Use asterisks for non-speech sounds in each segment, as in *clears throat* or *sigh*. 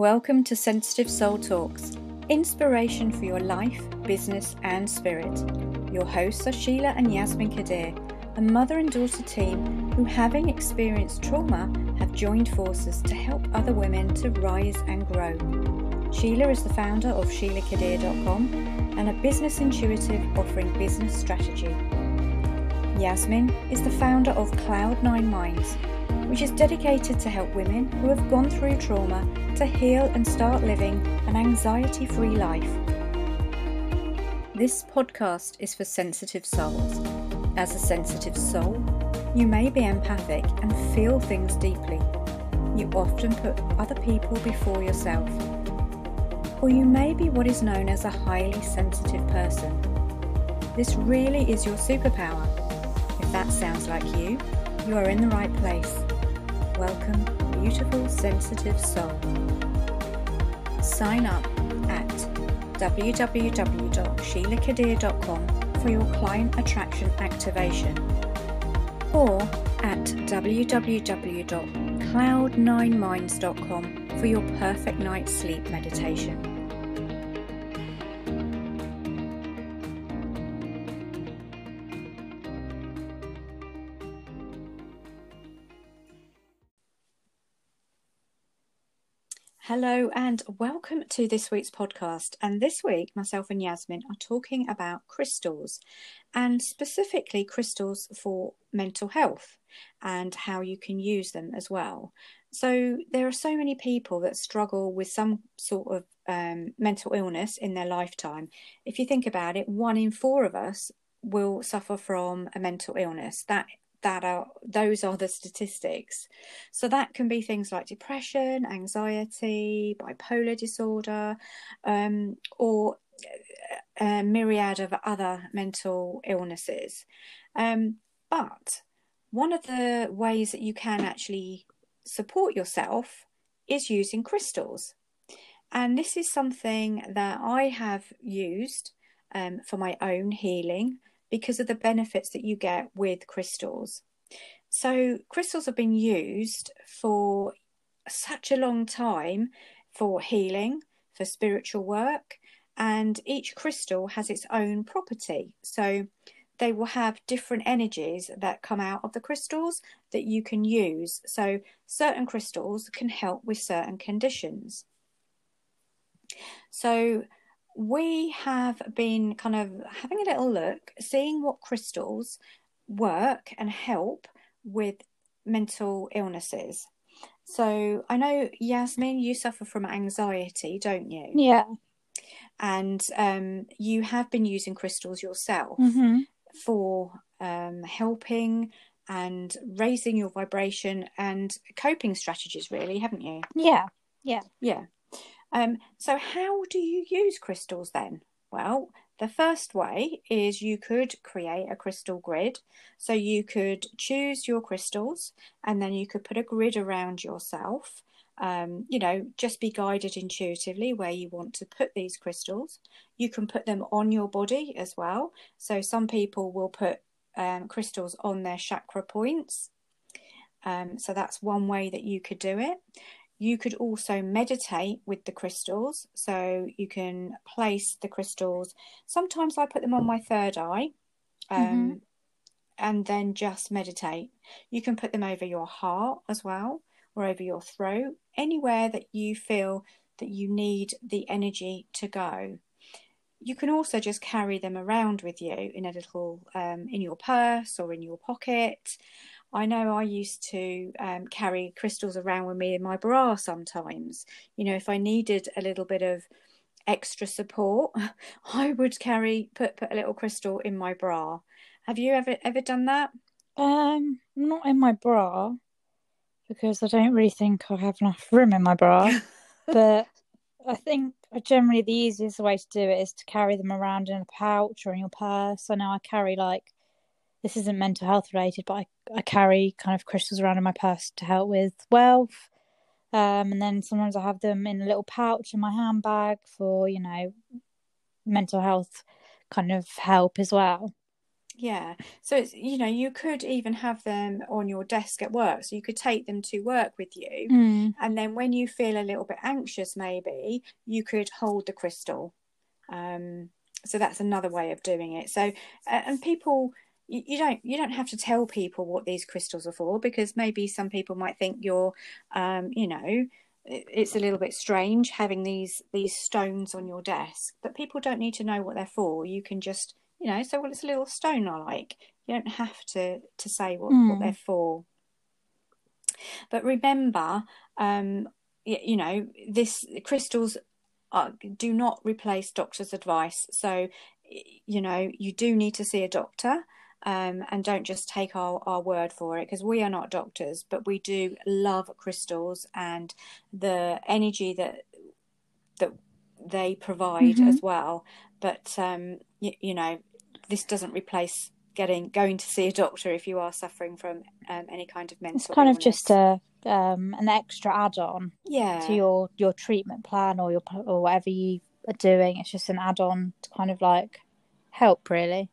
Welcome to Sensitive Soul Talks, inspiration for your life, business, and spirit. Your hosts are Sheila and Yasmin Kadir, a mother and daughter team who, having experienced trauma, have joined forces to help other women to rise and grow. Sheila is the founder of SheilaKadir.com and a business intuitive offering business strategy. Yasmin is the founder of Cloud9 Minds, which is dedicated to help women who have gone through trauma to heal and start living an anxiety free life. This podcast is for sensitive souls. As a sensitive soul, you may be empathic and feel things deeply. You often put other people before yourself. Or you may be what is known as a highly sensitive person. This really is your superpower. If that sounds like you, you are in the right place. Welcome, beautiful, sensitive soul. Sign up at www.sheilakadir.com for your client attraction activation or at www.cloud9minds.com for your perfect night's sleep meditation. Hello and welcome to this week's podcast. And this week, myself and Yasmin are talking about crystals and specifically crystals for mental health and how you can use them as well. So, there are so many people that struggle with some sort of um, mental illness in their lifetime. If you think about it, one in four of us will suffer from a mental illness. That that are those are the statistics. So that can be things like depression anxiety bipolar disorder um, or a uh, myriad of other mental illnesses. Um, but one of the ways that you can actually support yourself is using crystals. And this is something that i have used um, for my own healing because of the benefits that you get with crystals. So, crystals have been used for such a long time for healing, for spiritual work, and each crystal has its own property. So, they will have different energies that come out of the crystals that you can use. So, certain crystals can help with certain conditions. So, we have been kind of having a little look, seeing what crystals work and help with mental illnesses. So I know Yasmin, you suffer from anxiety, don't you? Yeah. And um, you have been using crystals yourself mm-hmm. for um, helping and raising your vibration and coping strategies, really, haven't you? Yeah. Yeah. Yeah. Um, so, how do you use crystals then? Well, the first way is you could create a crystal grid. So, you could choose your crystals and then you could put a grid around yourself. Um, you know, just be guided intuitively where you want to put these crystals. You can put them on your body as well. So, some people will put um, crystals on their chakra points. Um, so, that's one way that you could do it. You could also meditate with the crystals. So you can place the crystals. Sometimes I put them on my third eye um, mm-hmm. and then just meditate. You can put them over your heart as well or over your throat, anywhere that you feel that you need the energy to go. You can also just carry them around with you in a little, um, in your purse or in your pocket. I know I used to um, carry crystals around with me in my bra sometimes. You know, if I needed a little bit of extra support, *laughs* I would carry put put a little crystal in my bra. Have you ever ever done that? Um, not in my bra because I don't really think I have enough room in my bra. *laughs* but I think generally the easiest way to do it is to carry them around in a pouch or in your purse. I know I carry like this isn't mental health related, but I, I carry kind of crystals around in my purse to help with wealth. Um, and then sometimes I have them in a little pouch in my handbag for, you know, mental health kind of help as well. Yeah. So it's you know, you could even have them on your desk at work. So you could take them to work with you. Mm. And then when you feel a little bit anxious maybe, you could hold the crystal. Um so that's another way of doing it. So uh, and people you, you don't you don't have to tell people what these crystals are for because maybe some people might think you're um you know it's a little bit strange having these these stones on your desk but people don't need to know what they're for. You can just you know so well it's a little stone i like. You don't have to to say what, Mm. what they're for. But remember um y- you know this crystals are, do not replace doctor's advice. So you know you do need to see a doctor um, and don't just take our, our word for it because we are not doctors but we do love crystals and the energy that that they provide Mhm. as well but um, you, you know this doesn't replace getting going to see a doctor if you are suffering from um, any kind of mental It's kind of just a um, an extra add-on yeah to your your treatment plan or your or whatever you are doing. It's just an add-on to kind of like help, really.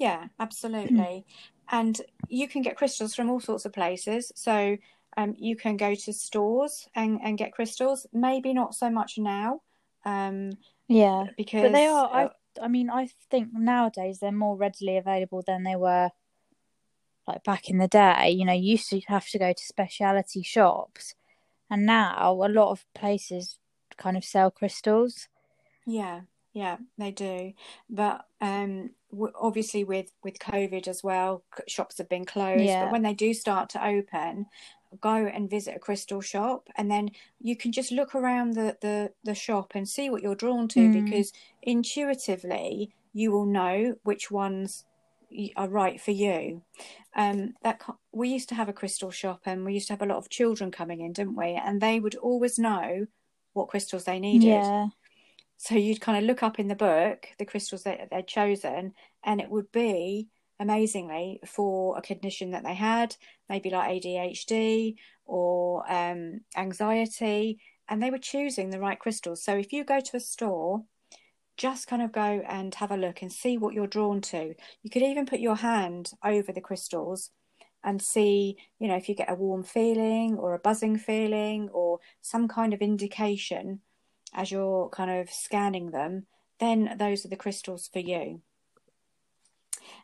Yeah, absolutely. *clears throat* and you can get crystals from all sorts of places. So um, you can go to stores and, and get crystals. Maybe not so much now, um, Yeah, because but they are. uh, I I mean, I think nowadays they're more readily available than they were like back in the day. You know, you used to have to go to specialty shops, and now a lot of places kind of sell crystals. Yeah, yeah, they do. But um, obviously with with COVID as well, shops have been closed. Yeah. But when they do start to open, go and visit a crystal shop, and then you can just look around the the the shop and see what you're drawn to Mm. because intuitively you will know which ones are right for you. Um, that we used to have a crystal shop, and we used to have a lot of children coming in, didn't we? And they would always know what crystals they needed. Yeah, So you'd kind of look up in the book the crystals that they'd chosen, and it would be amazingly for a condition that they had, maybe like ADHD or um, anxiety, and they were choosing the right crystals. So if you go to a store, just kind of go and have a look and see what you're drawn to. You could even put your hand over the crystals and see, you know, if you get a warm feeling or a buzzing feeling or some kind of indication as you're kind of scanning them, then those are the crystals for you.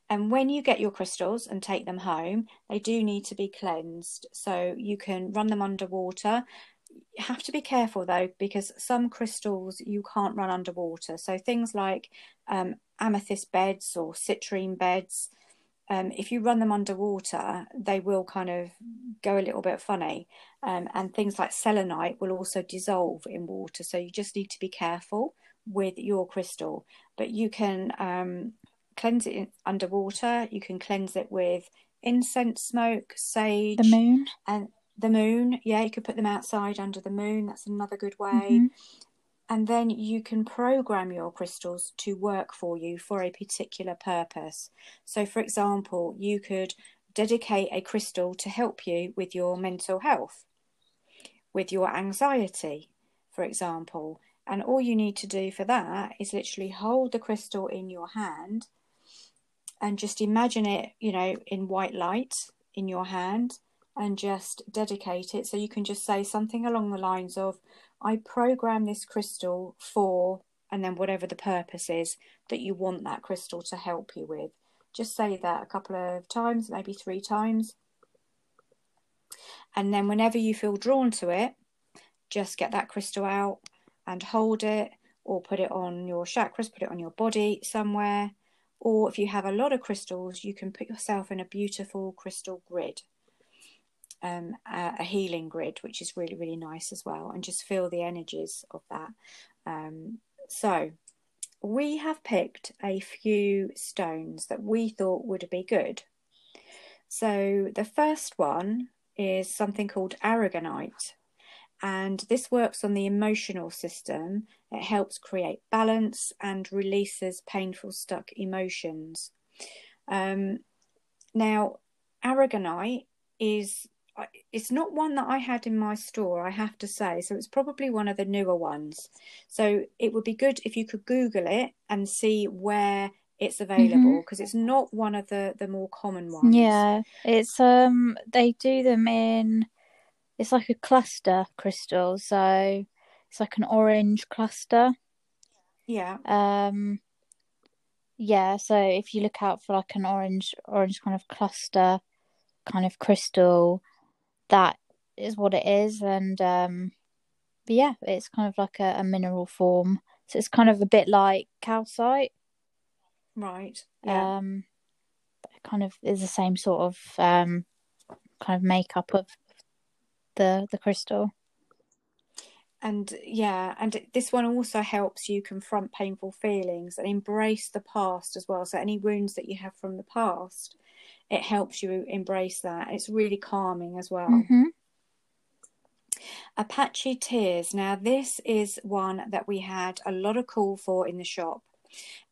And when you get your crystals and take them home, they do need to be cleansed. So you can run them underwater. You have to be careful though, because some crystals you can't run underwater. So things like um, amethyst beds or citrine beds, um, if you run them underwater, they will kind of go a little bit funny. Um, and things like selenite will also dissolve in water. So you just need to be careful with your crystal. But you can um, cleanse it in, underwater. You can cleanse it with incense smoke, sage, the moon. and the moon. Yeah, you could put them outside under the moon. That's another good way. Mhm. And then you can program your crystals to work for you for a particular purpose. So, for example, you could dedicate a crystal to help you with your mental health, with your anxiety, for example. And all you need to do for that is literally hold the crystal in your hand and just imagine it, you know, in white light in your hand and just dedicate it. So you can just say something along the lines of, I program this crystal for, and then whatever the purpose is that you want that crystal to help you with. Just say that a couple of times, maybe three times. And then whenever you feel drawn to it, just get that crystal out and hold it, or put it on your chakras, put it on your body somewhere. Or if you have a lot of crystals, you can put yourself in a beautiful crystal grid, um, a, healing grid, which is really, really nice as well, and just feel the energies of that. Um, so, we have picked a few stones that we thought would be good. So, the first one is something called aragonite, and this works on the emotional system. It helps create balance and releases painful, stuck emotions. Um, now, aragonite is it's not one that I had in my store, I have to say. So it's probably one of the newer ones. So it would be good if you could Google it and see where it's available because it's not one of the the more common ones. Yeah, it's um they do them in it's like a cluster crystal, so it's like an orange cluster. Yeah. Um yeah, so if you look out for like an orange orange kind of cluster kind of crystal, that is what it is and um but yeah, it's kind of like a, a mineral form. So it's kind of a bit like calcite. Right. Yeah. Um, kind of is the same sort of um, kind of makeup of the the crystal. and yeah, and this one also helps you confront painful feelings and embrace the past as well. So any wounds that you have from the past, it helps you embrace that. It's really calming as well. hmm Apache Tears. Now, this is one that we had a lot of call for in the shop,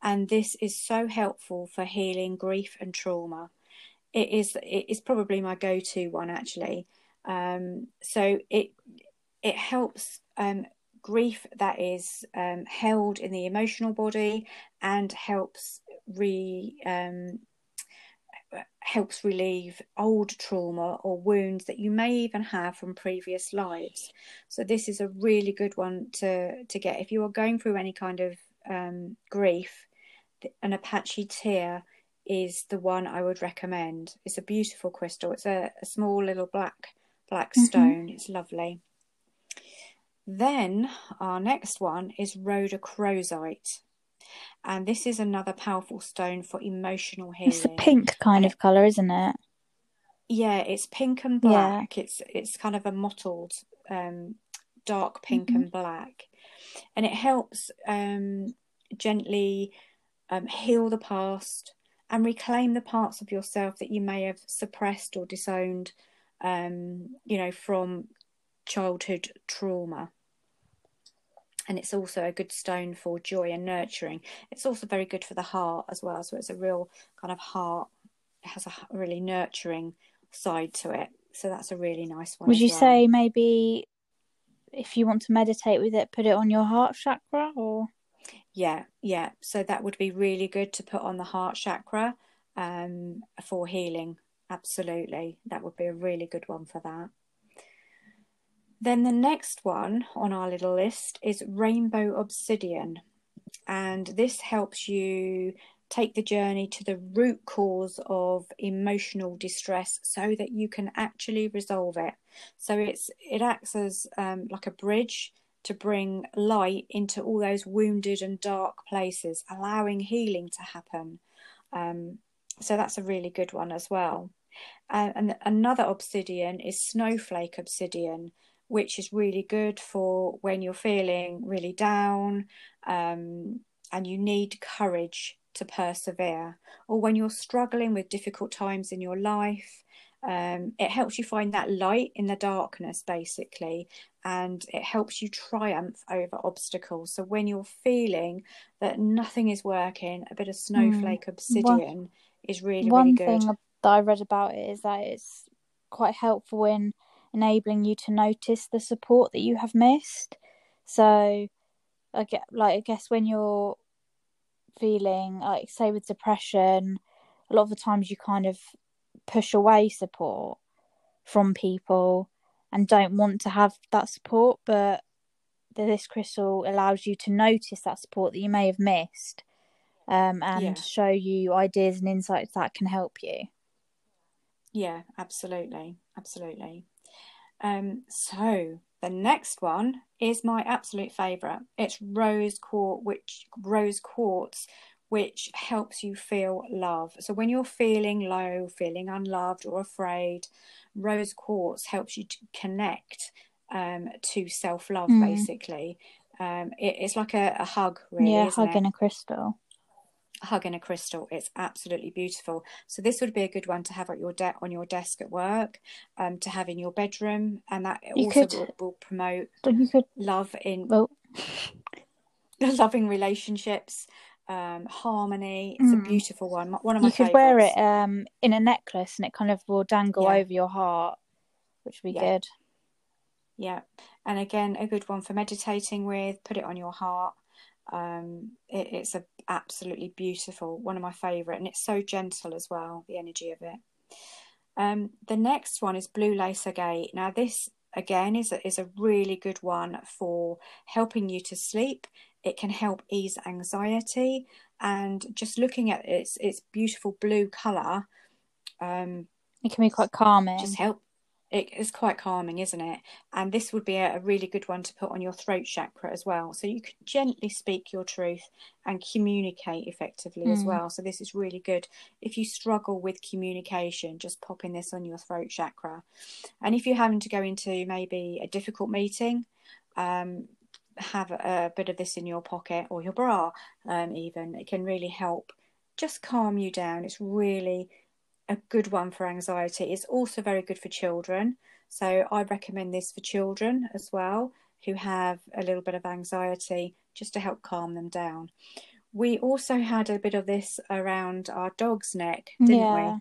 and this is so helpful for healing grief and trauma. It is it is probably my go-to one actually. Um, so it it helps um, grief that is um, held in the emotional body and helps re um, helps relieve old trauma or wounds that you may even have from previous lives. So this is a really good one to to get if you are going through any kind of um, grief. An Apache tear is the one I would recommend. It's a beautiful crystal. It's a, a small little black black Mhm. stone. It's lovely. Then our next one is rhodochrosite. And this is another powerful stone for emotional healing. It's the pink kind of color, isn't it? Yeah, it's pink and Yeah. black. It's it's kind of a mottled, um, dark pink Mhm. and black, and it helps um, gently um, heal the past and reclaim the parts of yourself that you may have suppressed or disowned, um, you know, from childhood trauma. And it's also a good stone for joy and nurturing. It's also very good for the heart as well. So it's a real kind of heart. It has a really nurturing side to it. So that's a really nice one. Would you well. say maybe if you want to meditate with it, put it on your heart chakra or? Yeah, yeah. So that would be really good to put on the heart chakra um, for healing. Absolutely. That would be a really good one for that. Then the next one on our little list is Rainbow Obsidian. And this helps you take the journey to the root cause of emotional distress so that you can actually resolve it. So it's it acts as um, like a bridge to bring light into all those wounded and dark places, allowing healing to happen. Um, so that's a really good one as well. Uh, and another obsidian is snowflake obsidian, which is really good for when you're feeling really down um, and you need courage to persevere, or when you're struggling with difficult times in your life. Um, it helps you find that light in the darkness, basically, and it helps you triumph over obstacles. So when you're feeling that nothing is working, a bit of snowflake obsidian is really, One really good. thing that I read about it is that it's quite helpful in enabling you to notice the support that you have missed. So, I get like I guess when you're feeling like say with depression, a lot of the times you kind of push away support from people and don't want to have that support, but this crystal allows you to notice that support that you may have missed um, and Yeah. show you ideas and insights that can help you. Yeah, absolutely, absolutely. Um, so the next one is my absolute favorite. It's rose quartz, which rose quartz, which helps you feel love. So when you're feeling low, feeling unloved or afraid, rose quartz helps you to connect um, to self-love, Mm. basically. Um, it, it's like a, a hug, really, yeah, it? hugging a crystal. Hug in a crystal. It's absolutely beautiful. So this would be a good one to have at your de- on your desk at work, um, to have in your bedroom, and that You also could- will, will promote You could love in well, *laughs* loving relationships, um, harmony. It's a Mm. beautiful one. One of my you could wear it um in a necklace and it kind of will dangle Yeah. over your heart, which would be Yeah. good. Yeah, and again, a good one for meditating with. Put it on your heart. Um, it, it's a absolutely beautiful, one of my favourite, and it's so gentle as well. The energy of it. Um, the next one is Blue Lace Agate. Now this again is a, is a really good one for helping you to sleep. It can help ease anxiety, and just looking at its its beautiful blue color, um, it can be quite calming. Just help it is quite calming, isn't it? And this would be a, a, really good one to put on your throat chakra as well. So you can gently speak your truth and communicate effectively mm. as well. So this is really good. If you struggle with communication, just popping this on your throat chakra. And if you're having to go into maybe a difficult meeting, um, have a, a, bit of this in your pocket or your bra, um, even. It can really help just calm you down. It's really a good one for anxiety. It's also very good for children. So I recommend this for children as well who have a little bit of anxiety just to help calm them down. We also had a bit of this around our dog's neck, didn't yeah. we?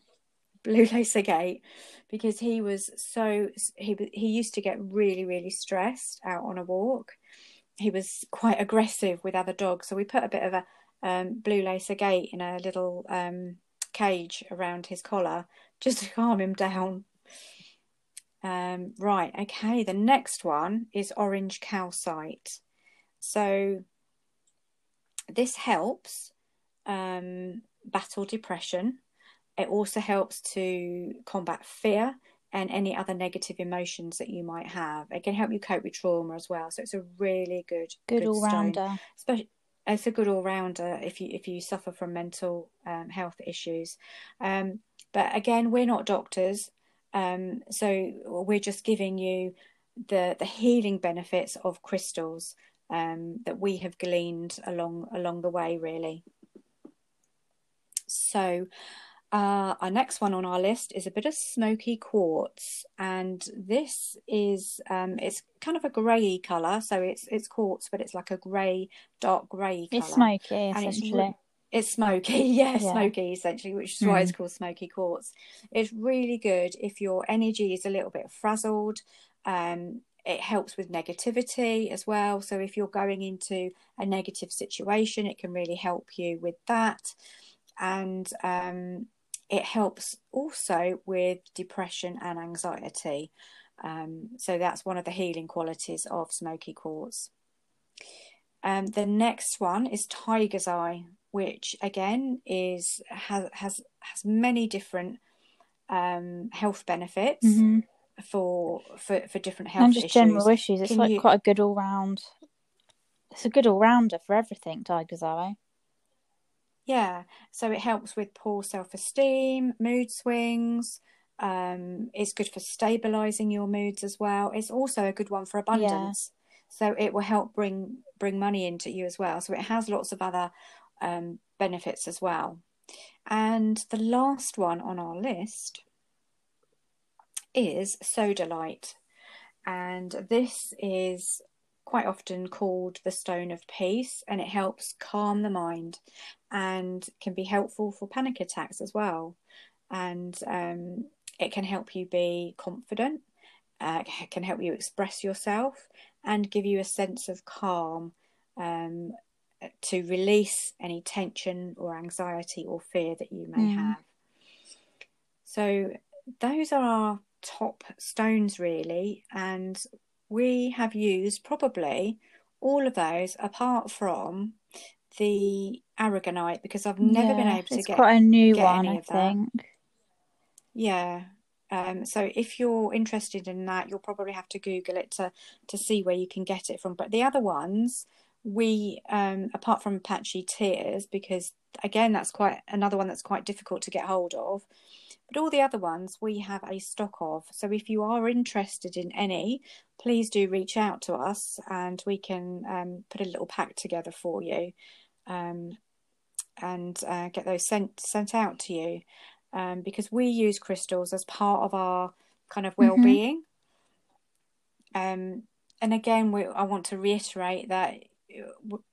Blue Lace Agate, because he was so he he used to get really really stressed out on a walk. He was quite aggressive with other dogs, so we put a bit of a um, Blue Lace Agate in a little um, cage around his collar just to calm him down. Um, right, okay, the next one is orange calcite. So this helps um, battle depression. It also helps to combat fear and any other negative emotions that you might have. It can help you cope with trauma as well. So it's a really good good, good all rounder. Especially it's a good all rounder if you if you suffer from mental um, health issues. Um, but again, we're not doctors, um, so we're just giving you the the healing benefits of crystals um, that we have gleaned along along the way, really. So, uh, our next one on our list is a bit of smoky quartz, and this is um, it's kind of a grey color, so it's it's quartz, but it's like a grey, dark grey color. It's smoky, essentially. It's, it's, smoky, yeah, yeah, smoky essentially, which is mm. why it's hmm. called smoky quartz. It's really good if your energy is a little bit frazzled. Um, it helps with negativity as well. So if you're going into a negative situation, it can really help you with that. And um, it helps also with depression and anxiety. Um, so that's one of the healing qualities of smoky quartz. Um, the next one is tiger's eye, which again is has has has many different um, health benefits mm-hmm. for for for different health and just issues. general issues. It's Can like you... quite a good all round. It's a good all rounder for everything. Tiger's eye. Yeah, so it helps with poor self esteem, mood swings. Um, it's good for stabilizing your moods as well. It's also a good one for abundance. Yeah. So it will help bring bring money into you as well. So it has lots of other um, benefits as well. And the last one on our list is sodalite. And this is quite often called the stone of peace and it helps calm the mind and can be helpful for panic attacks as well. And um, it can help you be confident, uh, can help you express yourself, and give you a sense of calm um, to release any tension or anxiety or fear that you may mm. have. So, those are our top stones, really. And we have used probably all of those apart from the aragonite because I've never yeah, been able to it's get quite a new one. I think. Yeah. Um, so if you're interested in that, you'll probably have to Google it to to see where you can get it from. But the other ones, we um, apart from Apache Tears, because again that's quite another one that's quite difficult to get hold of. But all the other ones we have a stock of. So if you are interested in any, please do reach out to us and we can um, put a little pack together for you um, and uh, get those sent sent out to you um, because we use crystals as part of our kind of well being. Mm-hmm. and again, we, I want to reiterate that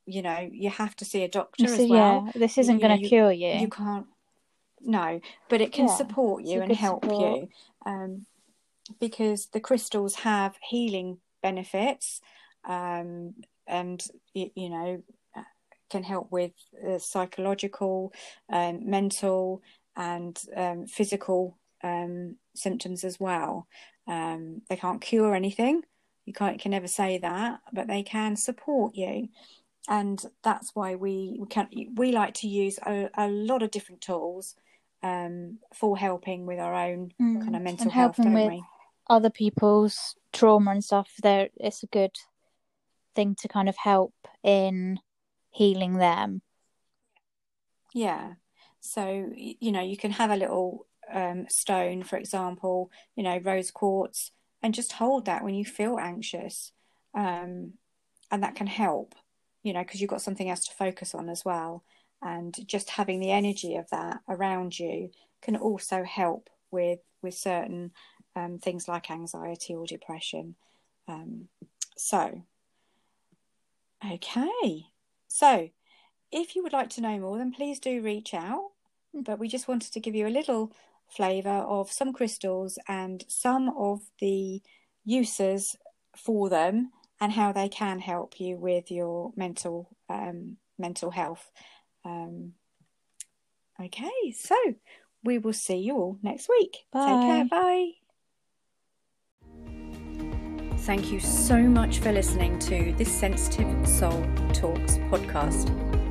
you know you have to see a doctor as well. Yeah, this isn't going to cure you. You can't. No, but it can yeah, support you and help support. you um, because the crystals have healing benefits, um, and you, you know can help with uh, psychological, um, mental, and um, physical um, symptoms as well. Um, they can't cure anything. You can't can never say that, but they can support you, and that's why we we can we like to use a, a lot of different tools um, for helping with our own mm. kind of mental and health, don't with we? Other people's trauma and stuff. There, it's a good thing to kind of help in healing them. Yeah. So you know, you can have a little um, stone, for example, you know, rose quartz, and just hold that when you feel anxious, um, and that can help. You know, because you've got something else to focus on as well and just having the energy of that around you can also help with with certain um, things like anxiety or depression. Um, so, okay, so if you would like to know more, then please do reach out. But we just wanted to give you a little flavour of some crystals and some of the uses for them and how they can help you with your mental um, mental health. Um, okay, so we will see you all next week. Bye. Take care. Bye. Thank you so much for listening to this Sensitive Soul Talks podcast.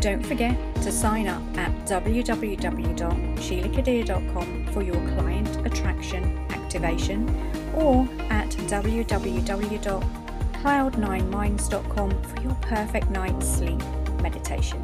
Don't forget to sign up at www.sheilakadir.com for your client attraction activation or at www.cloud9minds.com for your perfect night's sleep meditation.